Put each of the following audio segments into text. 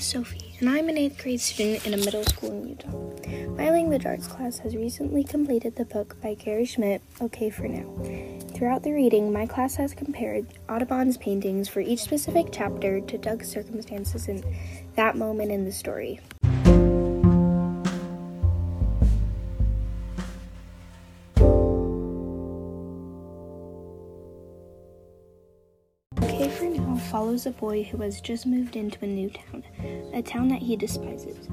is Sophie, and I'm an 8th grade student in a middle school in Utah. My language arts class has recently completed the book by Gary Schmidt, Okay for Now. Throughout the reading, my class has compared Audubon's paintings for each specific chapter to Doug's circumstances in that moment in the story. For Now follows a boy who has just moved into a new town, a town that he despises.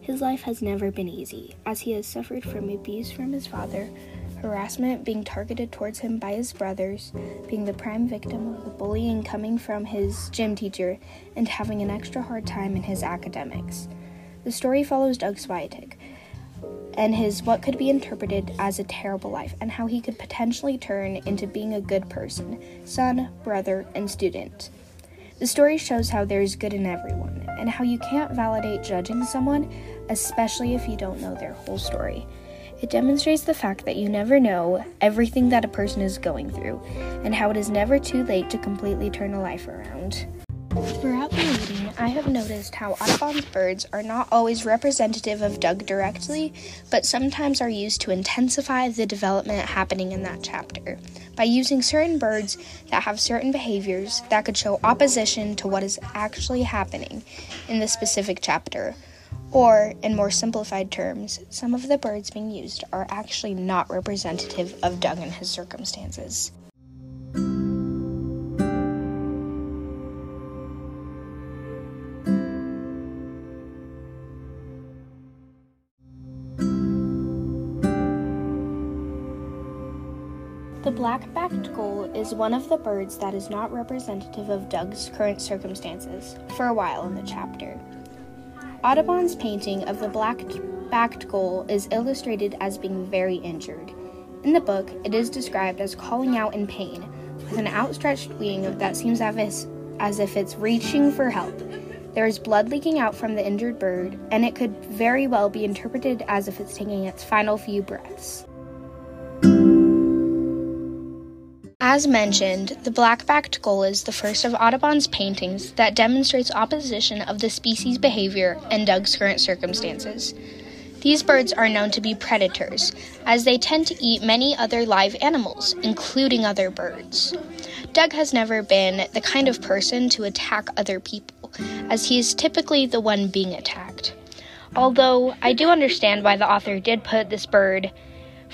His life has never been easy, as he has suffered from abuse from his father, harassment being targeted towards him by his brothers, being the prime victim of the bullying coming from his gym teacher, and having an extra hard time in his academics. The story follows Doug Swieteck and his what could be interpreted as a terrible life and how he could potentially turn into being a good person, son, brother, and student. The story shows how there's good in everyone and how you can't validate judging someone, especially if you don't know their whole story. It demonstrates the fact that you never know everything that a person is going through and how it is never too late to completely turn a life around. Throughout the reading, I have noticed how Audubon's birds are not always representative of Doug directly, but sometimes are used to intensify the development happening in that chapter by using certain birds that have certain behaviors that could show opposition to what is actually happening in the specific chapter. Or, in more simplified terms, some of the birds being used are actually not representative of Doug and his circumstances. The black backed gull is one of the birds that is not representative of Doug's current circumstances for a while in the chapter. Audubon's painting of the black backed gull is illustrated as being very injured. In the book, it is described as calling out in pain, with an outstretched wing that seems as if it's reaching for help. There is blood leaking out from the injured bird, and it could very well be interpreted as if it's taking its final few breaths. As mentioned, the black-backed gull is the first of Audubon's paintings that demonstrates opposition of the species' behavior and Doug's current circumstances. These birds are known to be predators, as they tend to eat many other live animals, including other birds. Doug has never been the kind of person to attack other people, as he is typically the one being attacked. Although I do understand why the author did put this bird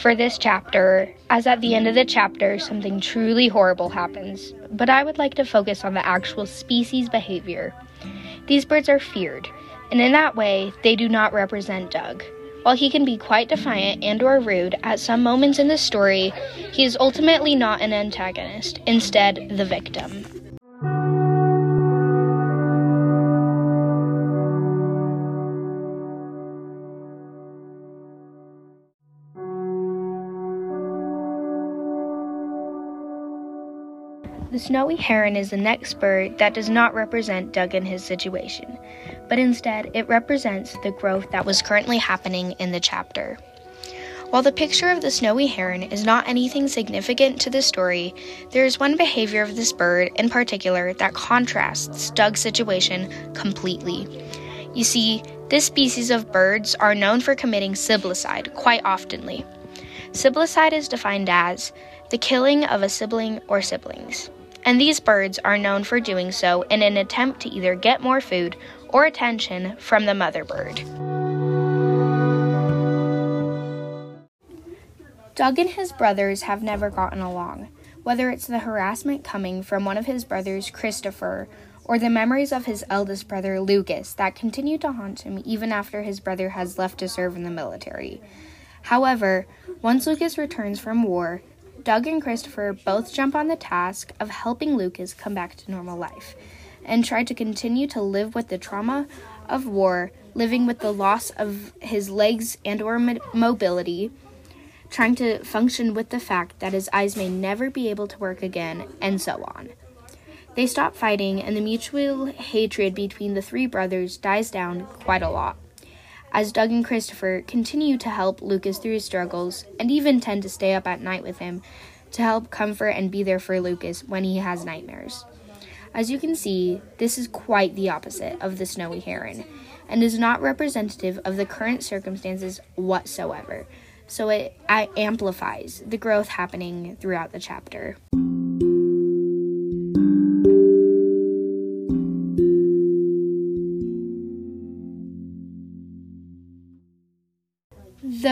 for this chapter, as at the end of the chapter, something truly horrible happens, but I would like to focus on the actual species behavior. These birds are feared, and in that way, they do not represent Doug. While he can be quite defiant and or rude at some moments in the story, he is ultimately not an antagonist, instead the victim. The snowy heron is the next bird that does not represent Doug and his situation, but instead it represents the growth that was currently happening in the chapter. While the picture of the snowy heron is not anything significant to the story, there is one behavior of this bird in particular that contrasts Doug's situation completely. You see, this species of birds are known for committing siblicide quite oftenly. Siblicide is defined as the killing of a sibling or siblings and these birds are known for doing so in an attempt to either get more food or attention from the mother bird. Doug and his brothers have never gotten along, whether it's the harassment coming from one of his brothers, Christopher, or the memories of his eldest brother, Lucas, that continue to haunt him even after his brother has left to serve in the military. However, once Lucas returns from war, Doug and Christopher both jump on the task of helping Lucas come back to normal life and try to continue to live with the trauma of war, living with the loss of his legs and or mobility, trying to function with the fact that his eyes may never be able to work again, and so on. They stop fighting, and the mutual hatred between the three brothers dies down quite a lot as Doug and Christopher continue to help Lucas through his struggles and even tend to stay up at night with him to help comfort and be there for Lucas when he has nightmares. As you can see, this is quite the opposite of the snowy heron and is not representative of the current circumstances whatsoever. So it amplifies the growth happening throughout the chapter.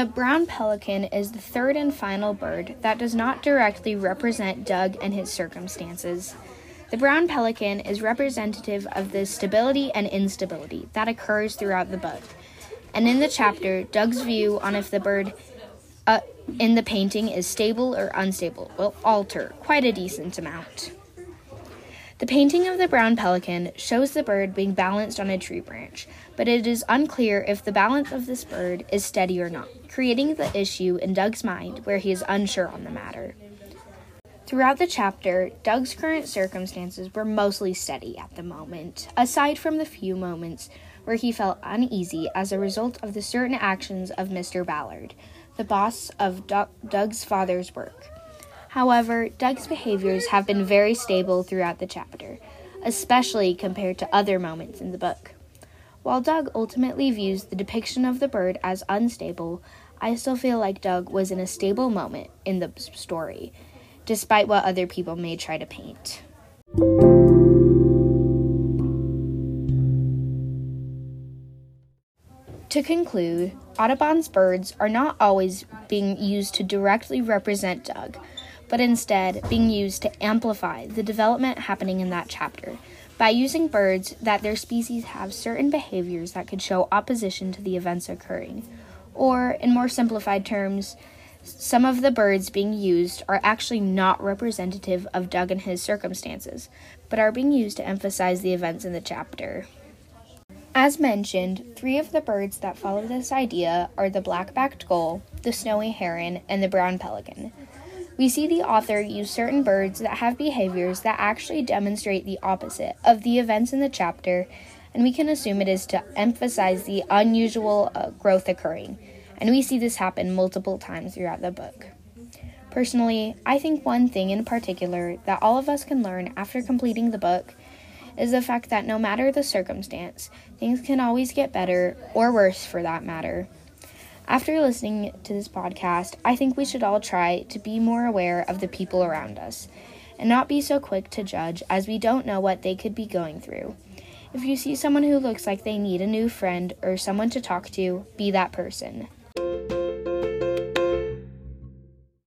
The brown pelican is the third and final bird that does not directly represent Doug and his circumstances. The brown pelican is representative of the stability and instability that occurs throughout the book. And in the chapter, Doug's view on if the bird uh, in the painting is stable or unstable will alter quite a decent amount. The painting of the brown pelican shows the bird being balanced on a tree branch, but it is unclear if the balance of this bird is steady or not, creating the issue in Doug's mind where he is unsure on the matter. Throughout the chapter, Doug's current circumstances were mostly steady at the moment, aside from the few moments where he felt uneasy as a result of the certain actions of Mr. Ballard, the boss of Doug's father's work. However, Doug's behaviors have been very stable throughout the chapter, especially compared to other moments in the book. While Doug ultimately views the depiction of the bird as unstable, I still feel like Doug was in a stable moment in the story, despite what other people may try to paint. To conclude, Audubon's birds are not always being used to directly represent Doug, but instead being used to amplify the development happening in that chapter by using birds that their species have certain behaviors that could show opposition to the events occurring. Or, in more simplified terms, some of the birds being used are actually not representative of Doug and his circumstances, but are being used to emphasize the events in the chapter. As mentioned, three of the birds that follow this idea are the black backed gull, the snowy heron, and the brown pelican. We see the author use certain birds that have behaviors that actually demonstrate the opposite of the events in the chapter, and we can assume it is to emphasize the unusual uh, growth occurring. And we see this happen multiple times throughout the book. Personally, I think one thing in particular that all of us can learn after completing the book is the fact that no matter the circumstance, things can always get better or worse for that matter. After listening to this podcast, I think we should all try to be more aware of the people around us and not be so quick to judge as we don't know what they could be going through. If you see someone who looks like they need a new friend or someone to talk to, be that person.